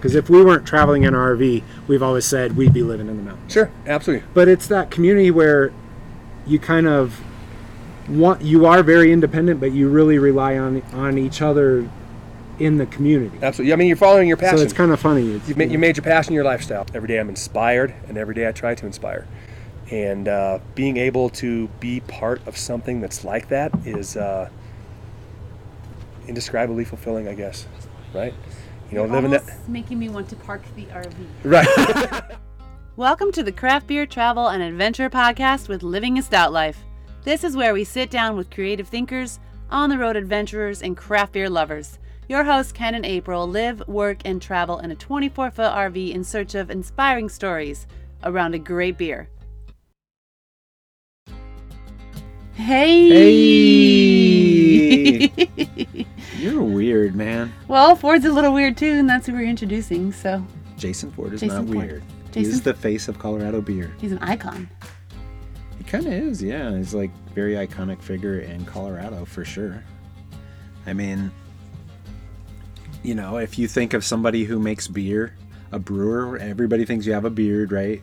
Because if we weren't traveling in our RV, we've always said we'd be living in the mountains. Sure, absolutely. But it's that community where you kind of want you are very independent, but you really rely on on each other in the community. Absolutely. I mean, you're following your passion. So it's kind of funny. It's, You've made, you made your passion your lifestyle. Every day I'm inspired, and every day I try to inspire. And uh, being able to be part of something that's like that is uh, indescribably fulfilling, I guess. Right? You know, living that. Almost making me want to park the RV. Right. Welcome to the Craft Beer Travel and Adventure Podcast with Living a Stout Life. This is where we sit down with creative thinkers, on the road adventurers, and craft beer lovers. Your hosts, Ken and April, live, work, and travel in a 24 foot RV in search of inspiring stories around a great beer. Hey! Hey! You're weird, man. well, Ford's a little weird too, and that's who we're introducing, so Jason Ford is Jason not Ford. weird. Jason- He's the face of Colorado beer. he's an icon. He kind of is, yeah. He's like very iconic figure in Colorado for sure. I mean, you know, if you think of somebody who makes beer, a brewer, everybody thinks you have a beard, right?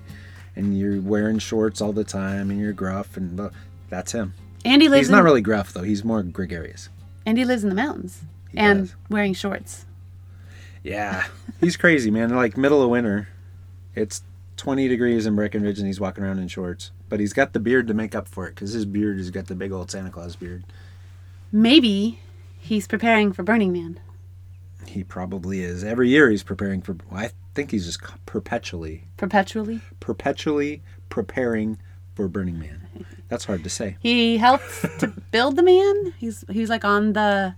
And you're wearing shorts all the time, and you're gruff, and blah- that's him. Andy lives He's in not really gruff though. He's more gregarious. Andy lives in the mountains He and does. wearing shorts. Yeah, he's crazy, man. Like middle of winter, it's 20 degrees in Breckenridge, and he's walking around in shorts. But he's got the beard to make up for it, because his beard has got the big old Santa Claus beard. Maybe he's preparing for Burning Man. He probably is. Every year he's preparing for. well, I think he's just perpetually, Perpetually. perpetually preparing for Burning Man. That's hard to say. He helped to build the man. He's he was like on the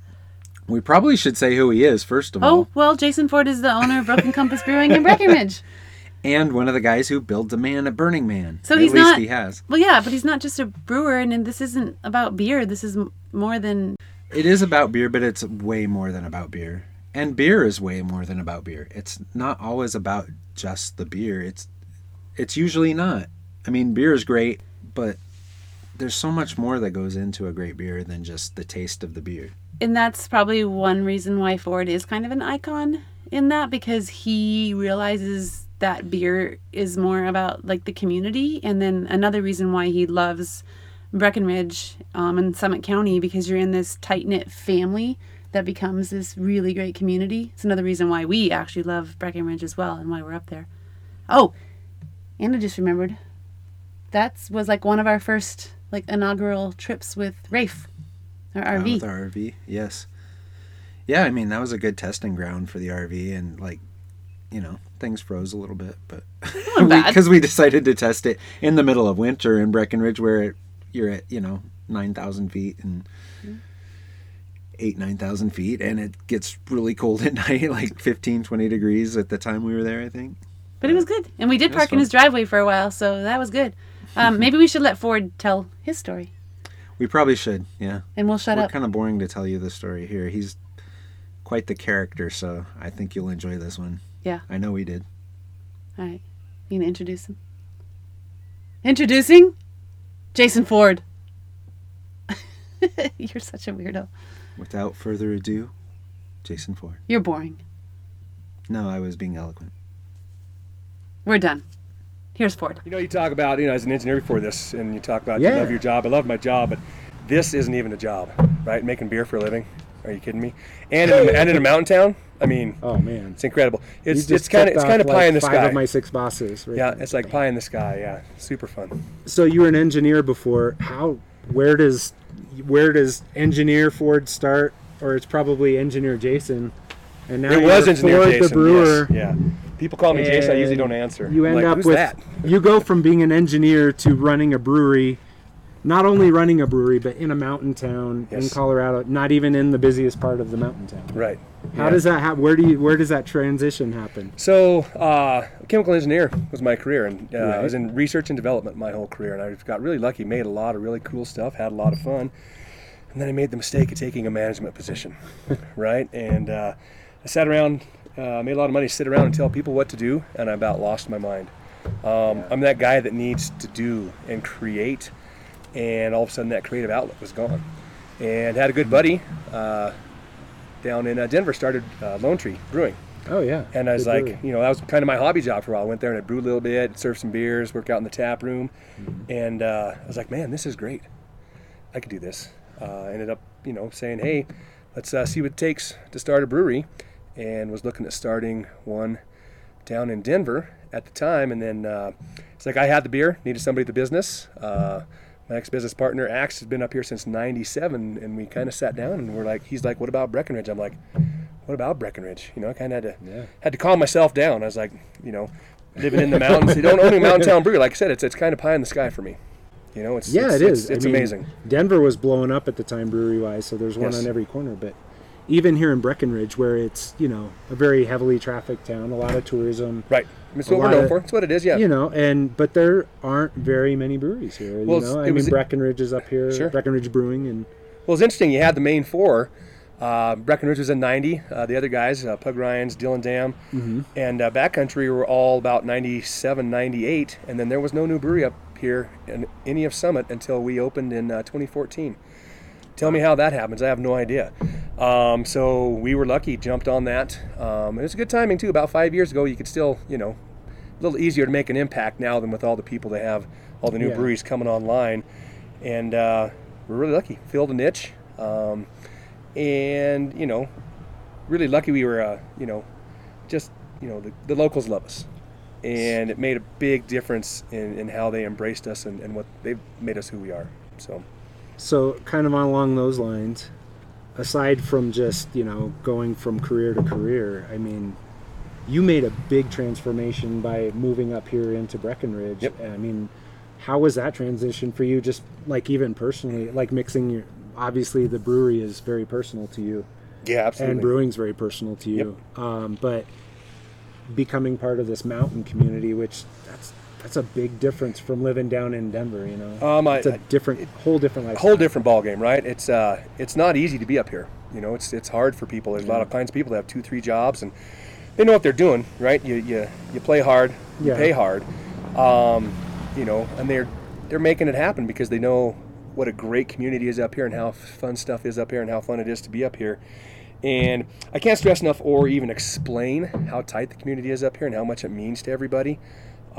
We probably should say who he is first of Oh, all, Oh well, Jason Ford is the owner of Broken Compass Brewing in Breckenridge. and one of the guys who built the man at Burning Man. So at he's least not- he has. Well, yeah, but he's not just a brewer and, and this isn't about beer. This is more than It is about beer, but it's way more than about beer. And beer is way more than about beer. It's not always about just the beer. It's it's usually not. I mean, beer is great, but there's so much more that goes into a great beer than just the taste of the beer. and that's probably one reason why Ford is kind of an icon in that because he realizes that beer is more about like the community and then another reason why he loves Breckenridge um, and Summit County because you're in this tight knit family that becomes this really great community. It's another reason why we actually love Breckenridge as well and why we're up there. Oh, and I just remembered that was like one of our first like inaugural trips with Rafe, our Uh, RV. with our RV, yes. Yeah, I mean that was a good testing ground for the RV, and like, you know, things froze a little bit, but because we, decided to test it in the middle of winter in Breckenridge, where it, you're at, you know, nine thousand feet and eight nine thousand feet, and it gets really cold at night, like 15, 20 degrees at the time we were there, I think. But it was good. And we did park in his driveway for a while, so that was good. Um, maybe we should let Ford tell his story. We probably should, yeah. And we'll shut We're up. kind of boring to tell you the story here. He's quite the character, so I think you'll enjoy this one. Yeah. I know we did. All right. You gonna introduce him? Introducing Jason Ford. You're such a weirdo. Without further ado, Jason Ford. You're boring. No, I was being eloquent. We're done. Here's Ford. You know, you talk about, you know, as an engineer before this, and you talk about you love your job. I love my job, but this isn't even a job, right? Making beer for a living. Are you kidding me? And in a, and in a mountain town, I mean, Oh man, it's incredible. It's just it's kind of it's kind of like, pie in the five sky. of my six bosses. right yeah, there. it's like pie in the sky. Yeah, super fun. So you were an engineer before. How? Where does where does engineer Ford start? Or it's probably engineer Jason. And now it you're was engineer Ford Jason. the brewer. yes, yeah. People call me Jason. I usually don't answer. You I'm end like, up with that? you go from being an engineer to running a brewery. Not only running a brewery, but in a mountain town in Colorado, not even in the busiest part of the mountain town. Right. How Yeah. does that happen? Where do you where does that transition happen? So, uh, chemical engineer was my career, and uh, I was in research and development my whole career, and I got really lucky, made a lot of really cool stuff, had a lot of fun, and then I made the mistake of taking a management position, right? And uh, I sat around, uh, made a lot of money, sit around and tell people what to do, and I about lost my mind. Um, I'm that guy that needs to do and create, and all of a sudden that creative outlet was gone. And had a good buddy uh, down in uh, Denver, started uh, Lone Tree Brewing Oh yeah. And I was like, brewery. you know, that was kind of my hobby job for a while. I went there and I brewed a little bit, served some beers, worked out in the tap room, Mm-hmm. and uh, I was like, man, this is great. I could do this. Uh, ended up, you know, saying, hey, let's uh, see what it takes to start a brewery, and was looking at starting one down in Denver at the time. And then uh, it's like I had the beer, needed somebody at the business. Uh, my ex-business partner Axe has been up here since '97, and we kind of sat down and we're like, he's like, what about Breckenridge? I'm like, what about Breckenridge? You know, I kind of had to Yeah. had to calm myself down. I was like, you know, living in the mountains, you don't own a mountain town brewery. Like I said, it's it's kind of pie in the sky for me. You know, it's Yeah, it's, it is. It's, it's mean, amazing. Denver was blowing up at the time brewery wise, so there's one Yes. on every corner. But even here in Breckenridge, where it's you know a very heavily trafficked town, a lot of tourism, Right. It's what we're known of- for. It's what it is. Yeah. you know, and but there aren't very many breweries here. Well, you know, I mean Breckenridge is up here, Sure. Breckenridge Brewing, and Well, it's interesting. You had the main four. Uh, Breckenridge was in 90. Uh, the other guys, uh, Pug Ryans, Dillon Dam, Mm-hmm. and uh, Backcountry were all about 97, 98. And then there was no new brewery up here in any of Summit until we opened in uh, 2014. Tell me how that happens. I have no idea. Um, so we were lucky, jumped on that. Um, and it's a good timing, too. About five years ago, you could still, you know, a little easier to make an impact now than with all the people they have, all the new Yeah. breweries coming online. And uh, we're really lucky. Filled a niche. Um, and, you know, really lucky we were, uh, you know, just, you know, the, the locals love us. And it made a big difference in, in how they embraced us and, and what they've made us who we are. So, so kind of along those lines. Aside from just you know going from career to career, I mean, you made a big transformation by moving up here into Breckenridge. Yep. I mean, how was that transition for you? Just like even personally, like mixing your. Obviously, the brewery is very personal to you. yeah, absolutely. and brewing's very personal to you. Um, but becoming part of this mountain community, which that's that's a big difference from living down in Denver. You know, Um, I- it's a different, whole different life. whole different ball game, right? It's uh, it's not easy to be up here. You know, it's it's hard for people. There's a lot of kinds of people that have two, three jobs, and they know what they're doing, right? You you, you play hard, you Yeah. pay hard, um, you know, and they're they're making it happen because they know what a great community is up here and how fun stuff is up here and how fun it is to be up here. And I can't stress enough or even explain how tight the community is up here and how much it means to everybody.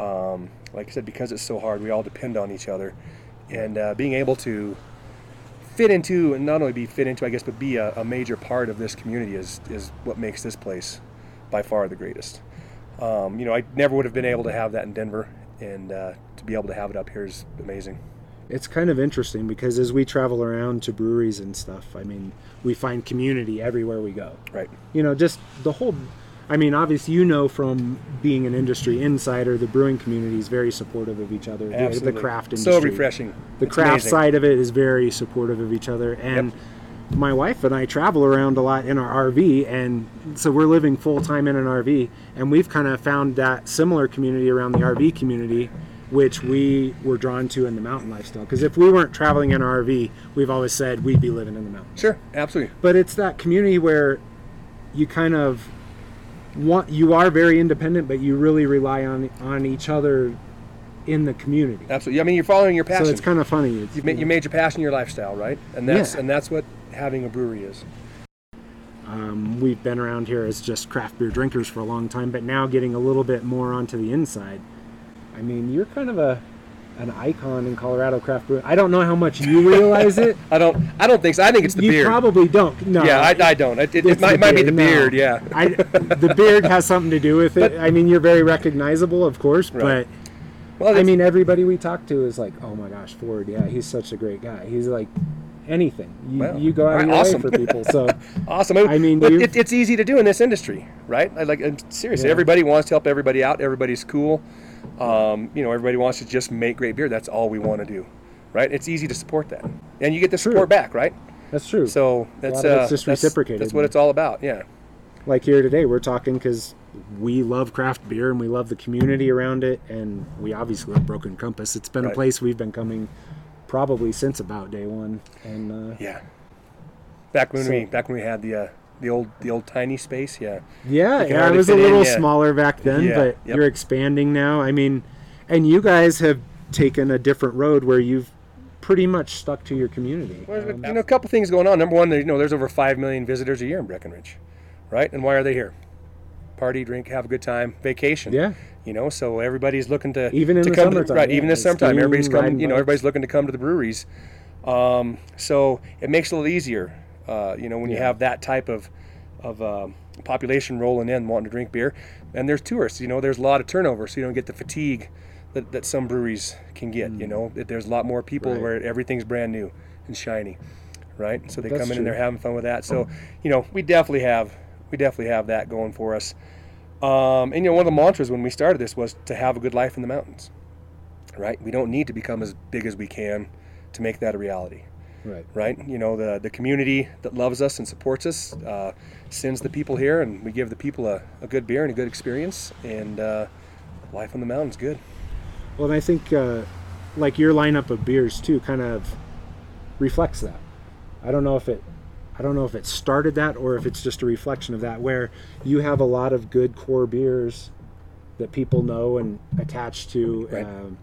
Um, like I said, because it's so hard, we all depend on each other. And uh, being able to fit into, and not only be fit into, I guess, but be a, a major part of this community is, is what makes this place by far the greatest. Um, you know, I never would have been able to have that in Denver, and uh, to be able to have it up here is amazing. It's kind of interesting because as we travel around to breweries and stuff, I mean, we find community everywhere we go. Right. You know, just the whole. I mean, obviously, you know from being an industry insider, the brewing community is very supportive of each other. The- Absolutely. The craft industry. So refreshing. the It's craft amazing. side of it is very supportive of each other and my wife and I travel around a lot in our RV and so we're living full time in an RV and we've kind of found that similar community around the RV community which we were drawn to in the mountain lifestyle because if we weren't traveling in our RV we've always said we'd be living in the mountains Sure, absolutely. but it's that community where you kind of want you are very independent but you really rely on on each other in the community Absolutely. I mean, you're following your passion. so it's kind of funny It's- You've made, you made your passion your lifestyle, right? And that's Yeah. and that's what having a brewery is. Um, we've been around here as just craft beer drinkers for a long time, but now getting a little bit more onto the inside. I mean, you're kind of a an icon in Colorado craft brew. I don't know how much you realize it. I don't. I don't think so. I think it's the you beard. You probably don't. No. yeah, I, I don't. It, it, it might, might be the no. beard. Yeah. I, the beard has something to do with it. I mean, you're very recognizable, of course, Right. but Well, I mean, everybody we talk to is like, "Oh my gosh, Ford! Yeah, he's such a great guy. He's like anything. You, Well, you go out right, your awesome. way for people." So awesome. I mean, but it, it's easy to do in this industry, right? I like seriously, Yeah. everybody wants to help everybody out. Everybody's cool. Um, you know, everybody wants to just make great beer. That's all we want to do, right? It's easy to support that, and you get the True. support back, right? that's true. So that's uh, just that's, reciprocated. That's what it's all about. Yeah. like here today we're talking because we love craft beer and we love the community around it and we obviously love broken compass it's been a place we've been coming probably since about day one and uh, Yeah. Back when we back when we had the uh, the old the old tiny space, yeah. yeah yeah it was a fit in, little yeah. smaller back then Yeah, but yep. you're expanding now i mean and you guys have taken a different road where you've pretty much stuck to your community Well, Um, you know, a couple things going on. Number one, you know, there's over five million visitors a year in Breckenridge, right? And why are they here? party, drink, have a good time, vacation. Yeah. You know, so everybody's looking to Even in to the come summertime, to, right, yeah, even in the summertime, everybody's coming. You know, bikes. everybody's looking to come to the breweries. Um, so it makes it a little easier. Uh, you know, when you have that type of of um, population rolling in wanting to drink beer, and there's tourists. You know, there's a lot of turnover, so you don't get the fatigue that, that some breweries can get. You know, That there's a lot more people Mm. Right. where everything's brand new and shiny, right? So they That's come in and they're having fun with that. So you know, we definitely have we definitely have that going for us. Um, and you know, one of the mantras when we started this was to have a good life in the mountains, right? We don't need to become as big as we can to make that a reality Right. right? You know, the the community that loves us and supports us uh, sends the people here, and we give the people a, a good beer and a good experience, and uh, life on the mountain's good. Well, and I think uh, like your lineup of beers too kind of reflects that. I don't know if it I don't know if it started that or if it's just a reflection of that where you have a lot of good core beers that people know and attach to Right. um,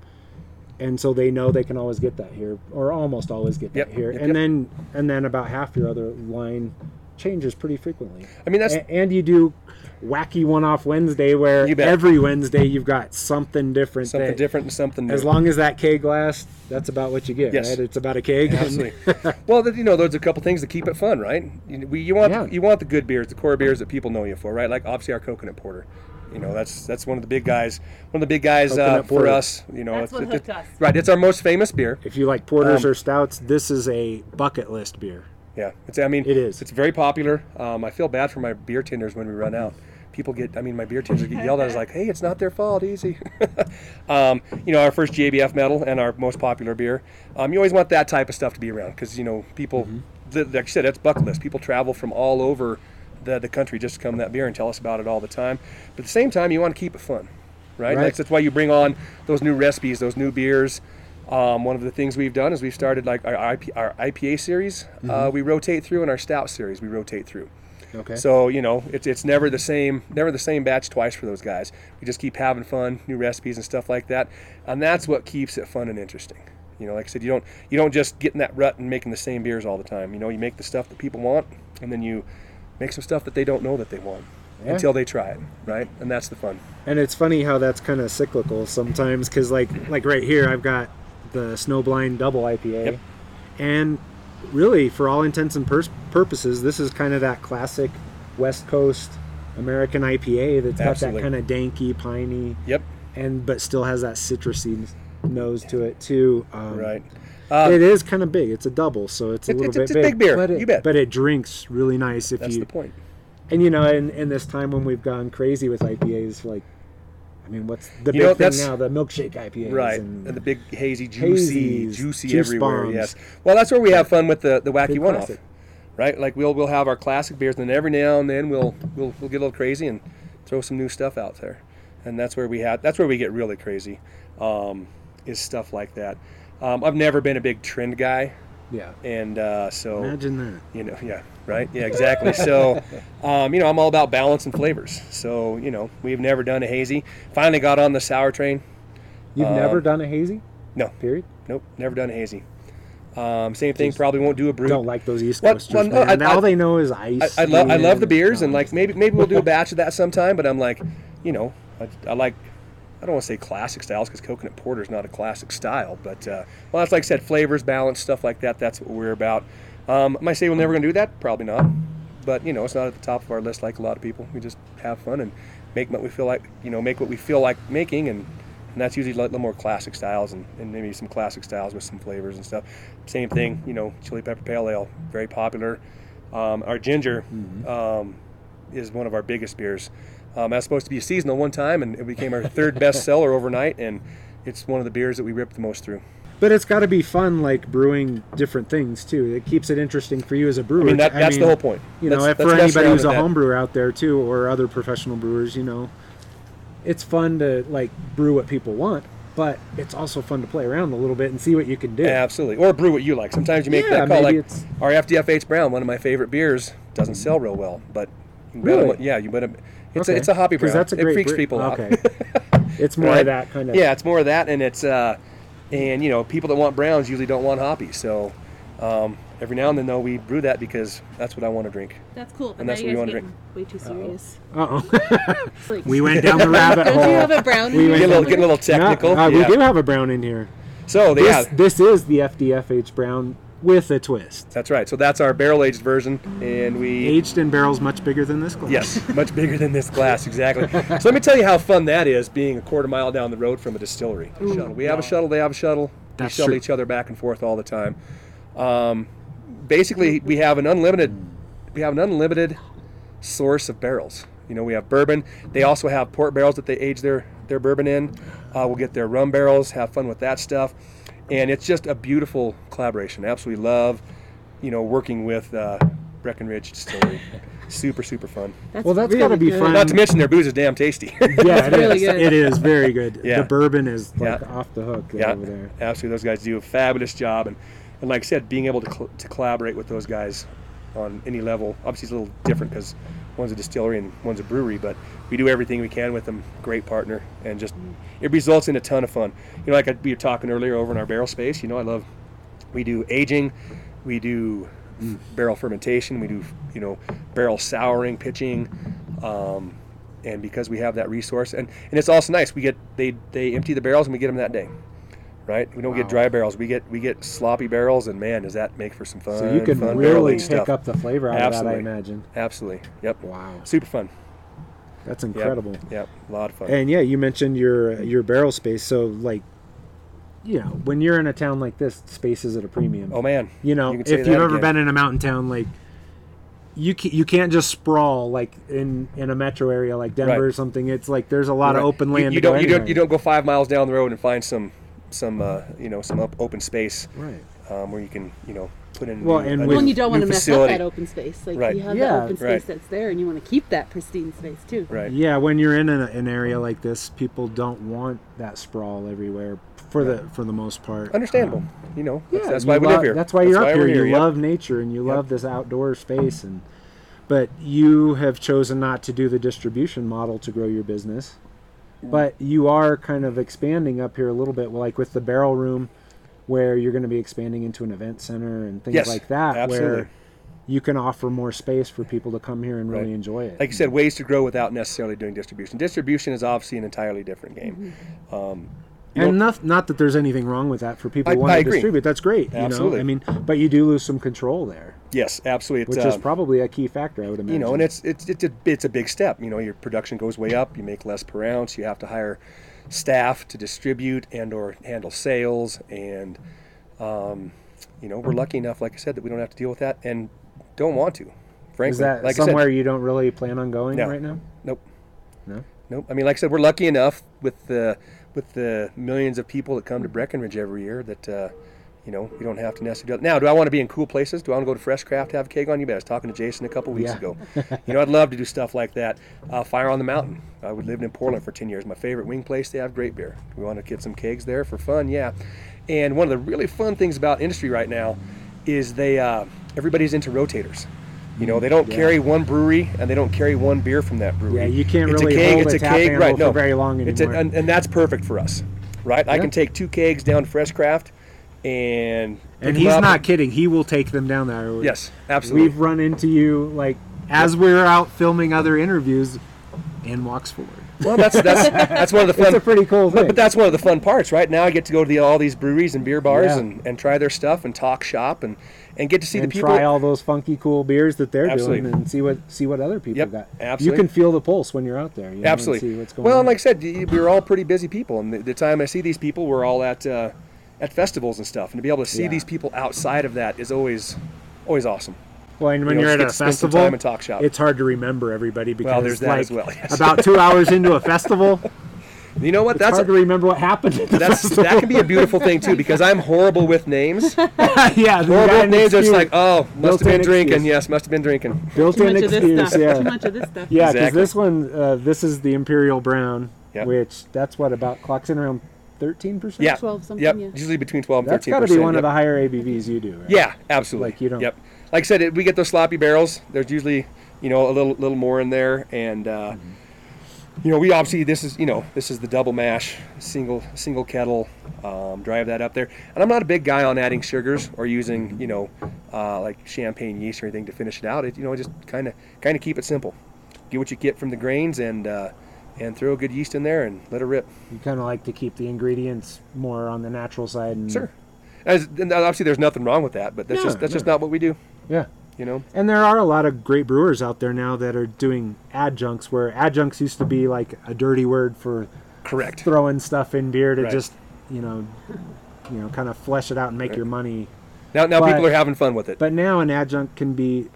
and so they know they can always get that here or almost always get Yep, that here yep, and yep. then and then about half your other line changes pretty frequently I mean, that's A- and you do wacky one-off Wednesday where every Wednesday you've got something different something that- different and something new. as long as that keg lasts, that's about what you get, Yes. right? It's about a keg. Absolutely. well, you know, there's a couple things to keep it fun, right? You, we, you want Yeah. you want the good beers, the core beers that people know you for, right? Like obviously our coconut porter. You know, that's that's one of the big guys. One of the big guys uh, for us. You know, That's it's- what it- hooked us. right? It's our most famous beer. if you like porters Um, or stouts, this is a bucket list beer. Yeah, it's. I mean, It is. It's very popular. Um, I feel bad for my beer tenders when we run out. People get. I mean, my beer tenders get yelled at. It's like, hey, it's not their fault. Easy. um, you know, our first JBF medal and our most popular beer. Um, you always want that type of stuff to be around because you know people. Mm-hmm. Like I said, that's bucket list. People travel from all over the, the country just to come to that beer and tell us about it all the time. But at the same time, you want to keep it fun, right? Right. That's, that's why you bring on those new recipes, those new beers. Um, one of the things we've done is we've started like our, IP, our IPA series. Mm-hmm. Uh, we rotate through, and our stout series we rotate through. Okay. So you know, it's it's never the same, never the same batch twice for those guys. We just keep having fun, new recipes and stuff like that, and that's what keeps it fun and interesting. You know, like I said, you don't you don't just get in that rut and making the same beers all the time. You know, you make the stuff that people want, and then you make some stuff that they don't know that they want Yeah. until they try it, right? And that's the fun. and it's funny how that's kind of cyclical sometimes because like like right here I've got the Snowblind Double IPA, Yep. and really for all intents and pers- purposes, this is kind of that classic West Coast American IPA that's got that kind of danky, piney, Yep. and but still has that citrusy nose to it too. Um, Right. Uh, it is kind of big. It's a double, so it's a It- little it's- bit it's a big beer, But it, you bet. But it drinks really nice if that's you the point. and you know, in, in this time when we've gone crazy with IPAs, like, I mean, what's the You know, big thing now? The milkshake IPAs, Right, And, and the big hazy, juicy, Hazies, juicy juice everywhere. bombs. Yes. Well, that's where we have fun with the the wacky Big one-off, right? Like we'll we'll have our classic beers, and then every now and then we'll we'll we'll get a little crazy and throw some new stuff out there, and that's where we have that's where we get really crazy, um, is stuff like that. Um, I've never been a big trend guy, yeah. and uh, so Imagine that. you know yeah right yeah exactly so um, you know i'm all about balance and flavors so you know we've never done a hazy finally got on the sour train You've Um, never done a hazy, no period. nope never done a hazy um, same thing probably won't do a brew Don't like those East Well- Coasters, well, no, man. I- All I- they know is ice. I, I love I love the beers and no, like maybe maybe we'll do a batch of that sometime but I'm like you know I, I like I don't want to say classic styles because coconut porter is not a classic style but uh, well that's like I said flavors balance stuff like that that's what we're about. Um, am I say we're never gonna do that? Probably not. But you know it's not at the top of our list like a lot of people. We just have fun and make what we feel like you know make what we feel like making and and that's usually a little more classic styles and, and maybe some classic styles with some flavors and stuff. Same thing you know chili pepper pale ale very popular. Um, our ginger um, is one of our biggest beers um, that's supposed to be a seasonal one time and it became our third best seller overnight and it's one of the beers that we ripped the most through But it's got to be fun, like brewing different things too. It keeps it interesting for you as a brewer. I mean that, that's mean, the whole point You know, if for let's anybody who's a that. home brewer out there too, or other professional brewers, you know, it's fun to like brew what people want, but it's also fun to play around a little bit and see what you can do. Absolutely. Or brew what you like. Sometimes you make Yeah, that call. Like it's- our FDFH Brown, one of my favorite beers, doesn't sell real well, but Really? yeah, you bet 'em- It's Okay. a it's a hoppy brown. 'Cause that's a great it freaks bre- people okay. out. It's more Right? of that kind of Yeah, it's more of that, and it's uh, and you know people that want browns usually don't want hoppy. So, um, every now and then though we brew that because that's what I want to drink. That's cool. But And that's now what you we guys wanna are getting way too serious. Uh oh. We went down the rabbit Don't hole. you have a brown? We in went Get a little, get a little technical. No, uh, yeah. We do have a brown in here. So they This, have. this is the FDFH brown with a twist. That's right. So that's our barrel aged version, and we Aged in barrels much bigger than this glass. Yes, much bigger than this glass, exactly. so let me tell you how fun that is being a quarter mile down the road from a distillery. shuttle. We have a shuttle, they have a shuttle. That's we shuttle true. each other back and forth all the time. Um, basically, we have an unlimited, we have an unlimited source of barrels. You know, we have bourbon. They also have port barrels that they age their their bourbon in. Uh, we'll get their rum barrels, have fun with that stuff, and it's just a beautiful collaboration. Absolutely love, you know, working with uh, Breckenridge Distillery. super super fun. That's Well, that's really gotta be good. fun. Not to mention their booze is damn tasty. Yeah, it really is. good. It is very good. Yeah. The bourbon is like Yeah. off the hook yeah, over there. absolutely. Those guys do a fabulous job, and, and like I said, being able to, cl- to collaborate with those guys on any level. Obviously, it's a little different because one's a distillery and one's a brewery, but we do everything we can with them. Great partner, and just it results in a ton of fun. You know, like I, we were talking earlier over in our barrel space. You know, I love we do aging, we do barrel fermentation, we do you know barrel souring, pitching. Um, and because we have that resource, and, and it's also nice, we get they they empty the barrels and we get them that day, right? We don't get dry barrels, we get we get sloppy barrels, and man, does that make for some fun? So you can really pick stuff. up the flavor out of that, I Absolutely. imagine. Absolutely, yep. Wow, Super fun. that's incredible. Yep, a lot of fun. And yeah, you mentioned your your barrel space. So like, you know, when you're in a town like this, space is at a premium. oh man, you know, you if you've ever again. been in a mountain town, like you can, you can't just sprawl like in in a metro area like Denver Right. or something. It's like there's a lot Right. of open land. You, to don't you don't you don't go five miles down the road and find some some uh, you know some up, open space Right. um, where you can you know put in Well, new- and a with- new- Well, and you don't want to mess facility. up that open space. Like Right. you have Yeah, that open space right. that's there, and you want to keep that pristine space too. Right. Yeah, when you're in a, an area like this, people don't want that sprawl everywhere for the for the most part. Understandable. Um, you know, yeah, that's, that's you why we lo- live here. That's why you're up we're here. You yep. love nature and you Yep. love this outdoor space and but you have chosen not to do the distribution model to grow your business. But you are kind of expanding up here a little bit, like with the barrel room, where you're going to be expanding into an event center and things Yes, like that, absolutely. where you can offer more space for people to come here and really Right. enjoy it. like you said, ways to grow without necessarily doing distribution. Distribution is obviously an entirely different game. Mm-hmm. Um, you and not, not that there's anything wrong with that for people I- who want I to agree. distribute. That's great. You know, Absolutely. I mean, but you do lose some control there, yes, absolutely. It's, which is um, probably a key factor. I would imagine. you know, and it's it's it's a it's a big step. You know, your production goes way up. You make less per ounce. You have to hire staff to distribute and or handle sales. And um, you know, we're lucky enough, like I said, that we don't have to deal with that and don't want to. Frankly, is that like somewhere I said, you don't really plan on going No. right now? nope. No. Nope. I mean, like I said, we're lucky enough with the with the millions of people that come to Breckenridge every year that uh, you know we don't have to necessarily. Now, do I want to be in cool places? Do I want to go to Fresh Craft to have a keg on? You bet. I was talking to Jason a couple weeks Yeah. ago. you know, I'd love to do stuff like that. Uh, Fire on the Mountain. I would lived in Portland for ten years. My favorite wing place. They have great beer. We want to get some kegs there for fun. Yeah. And one of the really fun things about industry right now is they uh, everybody's into rotators. You know, they don't Yeah. carry one brewery and they don't carry one beer from that brewery. Yeah, you can't It's really a keg, hold it's a keg, right? for No, very long It's a, anymore. and, and that's perfect for us, right? I can take two kegs down to Fresh Craft, and and he's not kidding. He will take them down there. Yes, absolutely. We've run into you like as we're out filming other interviews, and walks forward. Well, that's that's that's one of the It's fun. a pretty cool thing. but that's one of the fun parts, right? Now I get to go to the, all these breweries and beer bars Yeah. and, and try their stuff and talk shop and, and get to see and the people. try all those funky cool beers that they're Absolutely. doing and see what see what other people Yep, got. absolutely. You can feel the pulse when you're out there. You know, Absolutely. see what's going well, on. and like I said, we're all pretty busy people, and the, the time I see these people, we're all at uh, at festivals and stuff, and to be able to see Yeah. these people outside of that is always always awesome. Well, and when you you're at just a get to spend some festival, time and talk shop. it's hard to remember everybody because Well, there's that like as well, yes. about two hours into a festival, You know what? it's That's hard to remember what happened. At the that's festival. that can be a beautiful thing too because I'm horrible with names. yeah, the horrible with names. It's like, oh, must have Built-in been drinking. excuse. Yes, must have been drinking. Too built-in much of this excuse. Yeah, Too much of this stuff. Yeah, because Exactly. this one, uh, this is the Imperial Brown, Yep. which that's what about clocks in around thirteen percent. Yeah. 12 something, Yep. yeah. Usually between 12 and that's 13 got to be one yep. of the higher ABVs you do. Right? Yeah, absolutely. Like, you don't- Yep. Like I said, it, we get those sloppy barrels. There's usually, you know, a little little more in there, and uh, you know, we obviously this is you know this is the double mash, single single kettle, um, drive that up there. And I'm not a big guy on adding sugars or using you know uh, like champagne yeast or anything to finish it out. It you know just kind of kind of keep it simple. Get what you get from the grains and uh, and throw a good yeast in there and let it rip. You kind of like to keep the ingredients more on the natural side. And, Sure. As, and obviously, there's nothing wrong with that, but that's No, just that's just not what we do. Yeah. You know. And there are a lot of great brewers out there now that are doing adjuncts, where adjuncts used to be like a dirty word for Correct. throwing stuff in beer to Right. just, you know, you know, kind of flesh it out and make your money. Now now But- people are having fun with it. But now an adjunct can be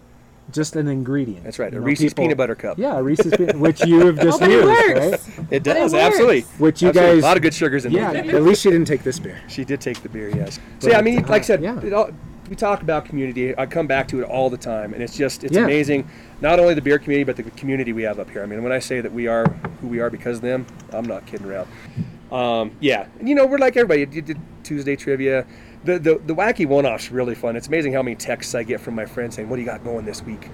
just an ingredient. That's right. A You know, Reese's people- peanut butter cup. Yeah, a Reese's peanut, which you have just but it used, works. right? It But it does works. absolutely. Which you Absolutely. guys, a lot of good sugars in yeah. there. At least she didn't take this beer. She did take the beer, yes. So But, yeah, I mean, like I uh, said, yeah. it all, we talk about community. I come back to it all the time, and it's just it's Yeah. amazing. Not only the beer community, but the community we have up here. I mean, when I say that we are who we are because of them, I'm not kidding around. Um, yeah, and you know, we're like everybody. You did Tuesday trivia. The, the the wacky one-offs really fun. It's amazing how many texts I get from my friends saying, "What do you got going this week?"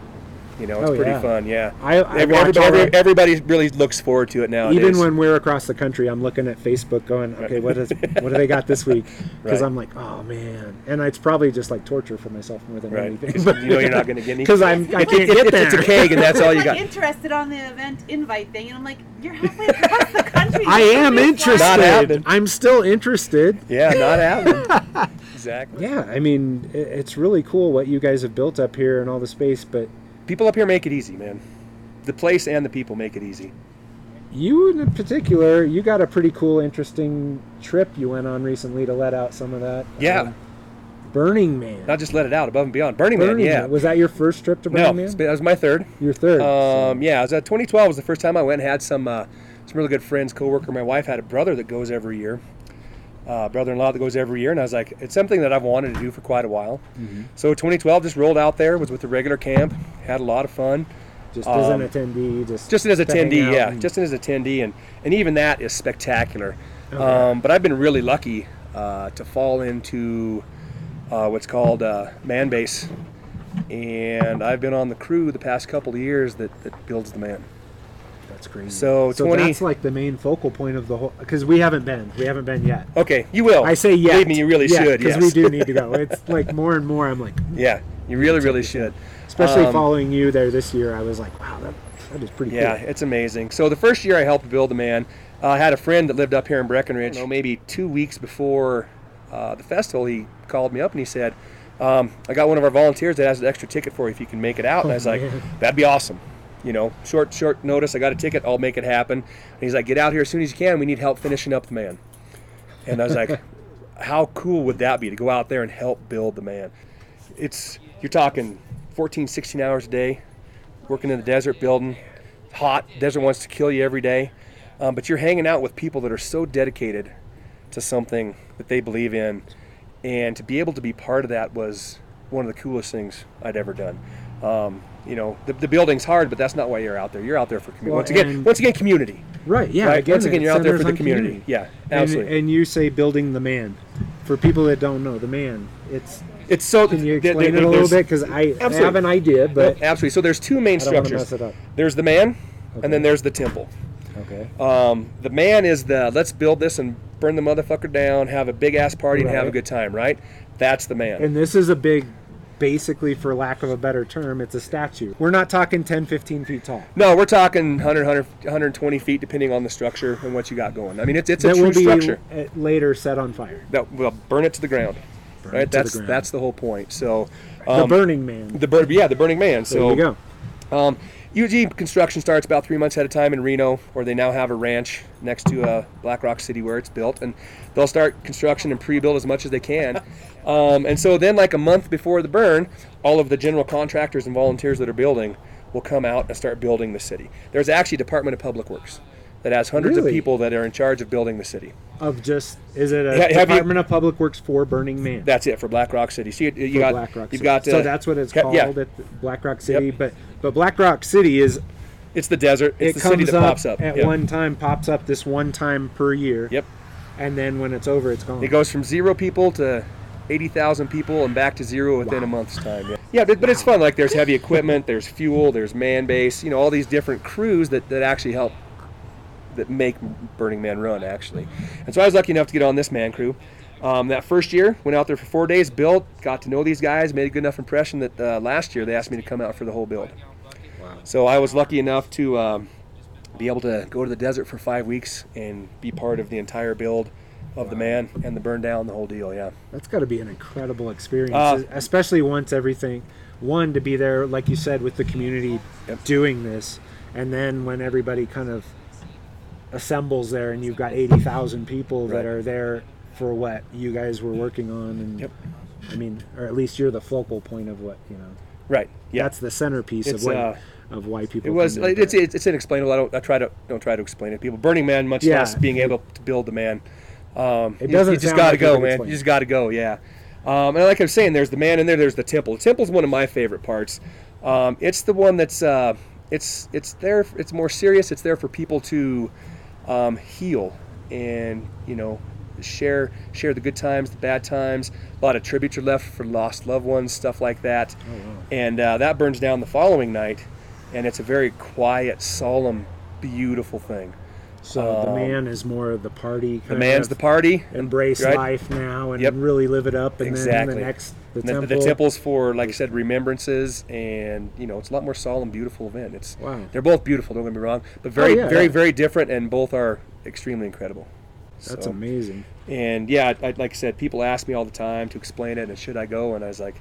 You know, it's Oh, pretty yeah. fun. Yeah, I- I Every- watch everybody, all every- everybody really looks forward to it now. Even when we're across the country, I'm looking at Facebook, going, "Okay, what is what do they got this week?" Because Right. I'm like, "Oh man," and it's probably just like torture for myself more than right, anything. 'Cause you know you're not going to get any. Because I'm I can't it- get it's, there. it's a keg, and that's all you I'm got. interested on the event invite thing, and I'm like, you're halfway across the country. I am let me fly. Not interested. I'm still interested. Yeah, not happening. exactly. Yeah, I mean, it's really cool what you guys have built up here and all the space, but People up here make it easy, man. The place and the people make it easy. you in particular, you got a pretty cool, interesting trip you went on recently to let out some of that. Yeah. um, Burning Man. Not just let it out above and beyond. Burning, Burning Man, yeah. Man. Was that your first trip to Burning it's Man? been- that was my third. Your third. so- Um, yeah, it was, uh, 2012 was the first time I went and had some uh, some really good friends, coworker. My wife had a brother that goes every year, uh, brother-in-law that goes every year, and I was like, it's something that I've wanted to do for quite a while. Mm-hmm. So 2012 just rolled out there, was with the regular camp, had a lot of fun. just as an um, attendee, just just as a to hang attendee, yeah, and- just as an attendee, and and even that is spectacular. Okay. Um, but I've been really lucky uh, to fall into uh, what's called uh, man base, and I've been on the crew the past couple of years that, that builds the man. That's crazy. So, so 20 that's like the main focal point of the whole. Because we haven't been, we haven't been yet. Okay, you will. I say yes. Believe me, you really should. because Yes. we do need to go. It's like more and more. I'm like, Yeah, you really, really should. especially Um, following you there this year. I was like, wow, that, that is pretty Yeah, cool. it's amazing. So the first year I helped build the man, uh, I had a friend that lived up here in Breckenridge. You know, maybe two weeks before uh, the festival, he called me up and he said, um, "I got one of our volunteers that has an extra ticket for you if you can make it out." And I was like, man. "That'd be awesome." You know, short short notice. I got a ticket. I'll make it happen. And he's like, "Get out here as soon as you can. We need help finishing up the man." And I was like, "How cool would that be to go out there and help build the man?" It's you're talking 14, 16 hours a day, working in the desert building hot. Desert wants to kill you every day. Um, but you're hanging out with people that are so dedicated to something that they believe in. And to be able to be part of that was one of the coolest things I'd ever done. Um, you know, the, the building's hard, but that's not why you're out there. You're out there for community. Well, once again, and- once again, community. Right. Yeah. right? once again, you're out there for the on community. Yeah, And, absolutely. and you say building the man. For people that don't know, the man. It's. it's so. Can you explain there- it a little bit? Because I, I have an idea, but Absolutely. So there's two main structures. mess it up. There's the man, Okay. and then there's the temple. Okay. Um, the man is the let's build this and burn the motherfucker down, have a big ass party and have a good time, right? That's the man. And this is a big, basically, for lack of a better term, it's a statue. We're not talking 10, 15 feet tall. no, we're talking 100, 100, 120 feet depending on the structure and what you got going. I mean, it's it's a that true will be structure. uh, later set on fire. That will burn it to the ground. Burn right? to the that's that's the whole point. So the um, Burning Man. the bur- yeah, the burning man. there So you go. Um, usually construction starts about three months ahead of time in Reno, where they now have a ranch next to uh, Black Rock City where it's built, and they'll start construction and pre-build as much as they can. Um, and so then, like a month before the burn, all of the general contractors and volunteers that are building will come out and start building the city. There's actually a Department of Public Works that has hundreds Really? of people that are in charge of building the city. Of just, is it a Ha- have you- Department of Public Works for Burning Man? That's it for Black Rock City. So you, you for got Black Rock you've City. got so uh, that's what it's called yeah. at Black Rock City. But but Black Rock City is it's the desert. It's it the city comes that up, pops up. at Yep. one time, pops up this one time per year. Yep. And then when it's over, it's gone. It goes from zero people to 80,000 people and back to zero within a month's time. Yeah, yeah but, but it's fun. Like there's heavy equipment, there's fuel, there's man base, you know, all these different crews that, that actually help that make Burning Man run actually. And so I was lucky enough to get on this man crew. Um, that first year, went out there for four days, built, got to know these guys, made a good enough impression that uh, last year they asked me to come out for the whole build. Wow. So I was lucky enough to um, be able to go to the desert for five weeks and be part of the entire build of the man and the burn down, the whole deal. Yeah. That's got to be an incredible experience, Uh, especially once everything, one to be there, like you said, with the community Yep. doing this, and then when everybody kind of assembles there, and you've got eighty thousand people Right. that are there for what you guys were working on, and Yep. I mean, or at least you're the focal point of what you know. Right. Yeah. That's the centerpiece It's, of what uh, of why people. It was. to It's, it's it's inexplainable. I don't. I try to don't try to explain it. People, Burning Man, much Yeah. less being able to build the man. Um, It you- doesn't You just got to like go, man. You just got to go. Yeah. Um, and like I was saying, there's the man in there. There's the temple. The temple's one of my favorite parts. Um, it's the one that's. Uh, it's it's there. It's more serious. It's there for people to um, heal and you know share share the good times, the bad times. A lot of tributes are left for lost loved ones, stuff like that. And uh, that burns down the following night, and it's a very quiet, solemn, beautiful thing. so the um, man is more of the party. The man's of the party. embrace right? life now and Yep. really live it up, and Exactly. then the next the, And the, temple. the temple's for, like I said, remembrances, and you know, it's a lot more solemn, beautiful event. It's Wow. they're both beautiful. Don't get me wrong, but very, oh, yeah, very, yeah. very different, and both are extremely incredible. That's So- amazing. And yeah, I, like I said, people ask me all the time to explain it, and should I go? And I was like,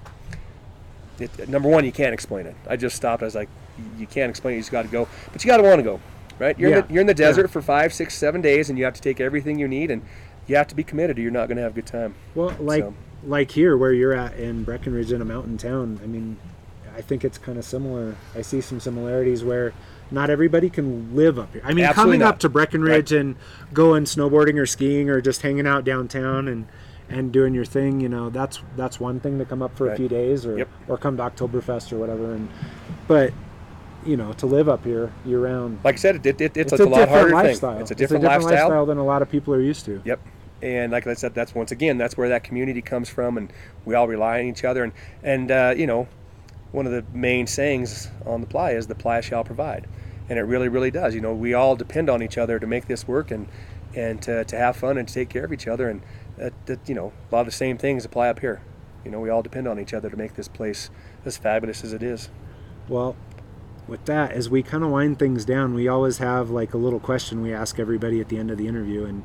it, number one, you can't explain it. I just stopped. I was like, you can't explain it. You just got to go, but you got to want to go, right? You're in Yeah. the, you're in the Yeah. desert for five, six, seven days, and you have to take everything you need, and you have to be committed, or you're not going to have a good time. Well, like So- like here where you're at in Breckenridge in a mountain town. I mean, I think it's kind of similar. I see some similarities where not everybody can live up here. I mean, Absolutely coming not. up to Breckenridge and going snowboarding or skiing or just hanging out downtown and and doing your thing, you know, that's that's one thing to come up for a few days or Yep. or come to Oktoberfest or whatever. And but you know, to live up here year round, Like I said, it, it, it, it's, it's, a, a, lot harder lifestyle. thing. It's a different, lifestyle. lifestyle than a lot of people are used to. Yep. And like I said, that's once again, that's where that community comes from, and we all rely on each other. And and uh, you know, one of the main sayings on the playa is "the playa shall provide," and it really, really does. You know, we all depend on each other to make this work, and and to, to have fun and to take care of each other. And that, that you know, a lot of the same things apply up here. You know, we all depend on each other to make this place as fabulous as it is. Well, with that, as we kind of wind things down, we always have like a little question we ask everybody at the end of the interview, and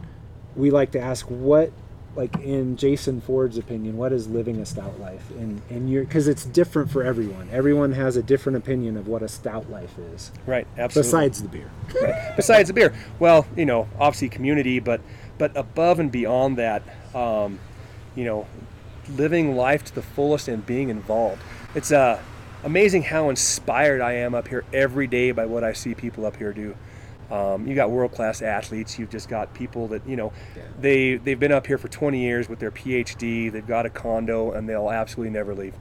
we like to ask what, like in Jason Ford's opinion, what is living a stout life? And and you're because it's different for everyone. Everyone has a different opinion of what a stout life is, Right. Absolutely. besides the beer. Right. Besides the beer, well, you know, obviously community, but but above and beyond that, um, you know, living life to the fullest and being involved. It's uh, amazing how inspired I am up here every day by what I see people up here do. Um, you got world class athletes. You've just got people that you know, they they've been up here for 20 years with their PhD. They've got a condo and they'll absolutely never leave.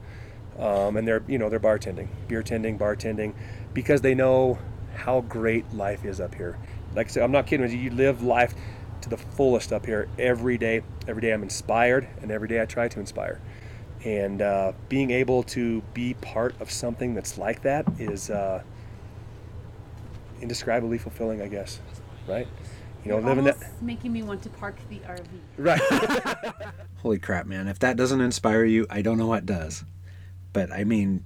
Um, and they're you know they're bartending, beer tending, bartending, because they know how great life is up here. Like I said, I'm not kidding you. You live life to the fullest up here every day. Every day I'm inspired, and every day I try to inspire. And uh, being able to be part of something that's like that is uh, indescribably fulfilling, I guess. Right? You know, You're living that. almost making me want to park the RV. Right. Holy crap, man. If that doesn't inspire you, I don't know what does. But I mean,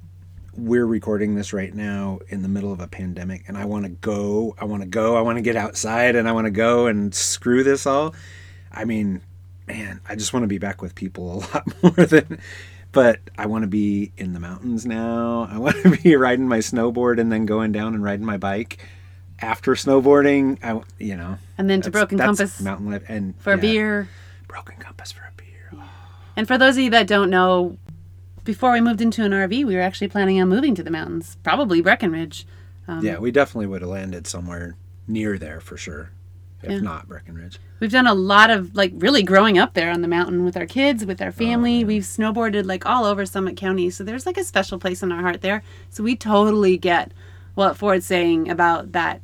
we're recording this right now in the middle of a pandemic, and I want to go. I want to go. I want to get outside and I want to go and screw this all. I mean, man, I just want to be back with people a lot more than. But I want to be in the mountains now. I want to be riding my snowboard and then going down and riding my bike after snowboarding. I, you know, And then to Broken Compass mountain life and for a beer. Broken Compass for a beer. And for those of you that don't know, before we moved into an RV, we were actually planning on moving to the mountains, probably Breckenridge. Um, Yeah, we definitely would have landed somewhere near there for sure, if Yeah. not Breckenridge. We've done a lot of like really growing up there on the mountain with our kids, with our family. We've snowboarded like all over Summit County. So there's like a special place in our heart there. So we totally get what Ford's saying about that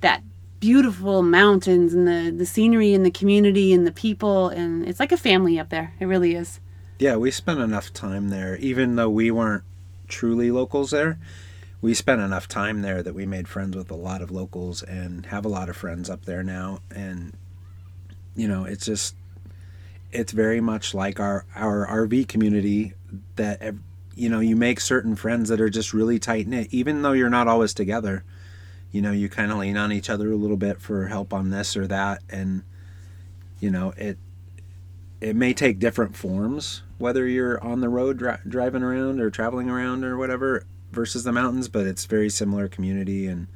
that beautiful mountains and the the scenery and the community and the people and it's like a family up there. It really is. Yeah, we spent enough time there, even though we weren't truly locals there. we spent enough time there that we made friends with a lot of locals and have a lot of friends up there now and you know it's just it's very much like our our RV community that you know you make certain friends that are just really tight knit even though you're not always together. You know you kind of lean on each other a little bit for help on this or that and you know it it may take different forms whether you're on the road dri- driving around or traveling around or whatever versus the mountains but it's very similar community and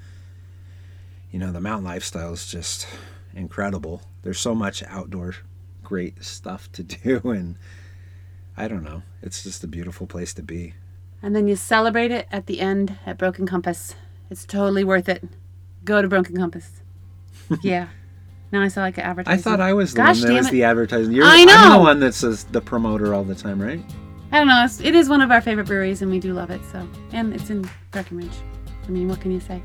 you know the mountain lifestyle is just incredible. There's so much outdoor great stuff to do and i don't know it's just a beautiful place to be And then you celebrate it at the end at Broken Compass. It's totally worth it. Go to Broken Compass. yeah. Now I saw like an advertisement. i thought i was the Gosh one that was it. the advertising you're I i'm the one that says the promoter all the time right I don't know. It's, it is one of our favorite breweries, and we do love it. So, and it's in Breckenridge. I mean, what can you say?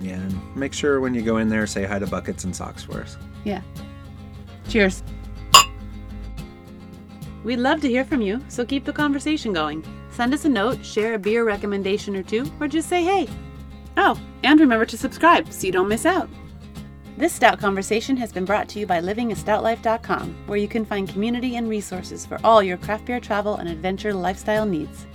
yeah and make sure when you go in there say hi to buckets and socks for us Yeah. Cheers. We'd love to hear from you, so keep the conversation going. Send us a note, share a beer recommendation or two, or just say hey. Oh, and remember to subscribe so you don't miss out. This Stout Conversation has been brought to you by livingastoutlife.com, where you can find community and resources for all your craft beer travel and adventure lifestyle needs.